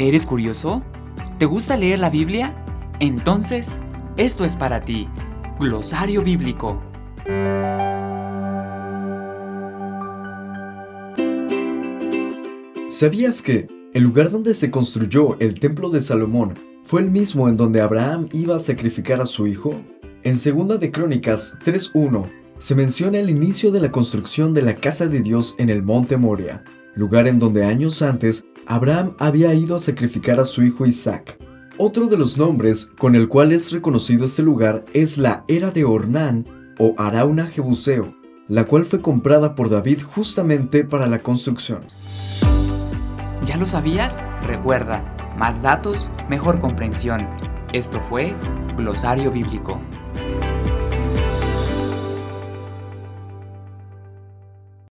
¿Eres curioso? ¿Te gusta leer la Biblia? Entonces, esto es para ti. Glosario Bíblico. ¿Sabías que el lugar donde se construyó el templo de Salomón fue el mismo en donde Abraham iba a sacrificar a su hijo? En Segunda de Crónicas 3.1 se menciona el inicio de la construcción de la casa de Dios en el monte Moria, lugar en donde años antes Abraham había ido a sacrificar a su hijo Isaac. Otro de los nombres con el cual es reconocido este lugar es la Era de Ornán o Arauna Jebuseo, la cual fue comprada por David justamente para la construcción. ¿Ya lo sabías? Recuerda, más datos, mejor comprensión. Esto fue Glosario Bíblico.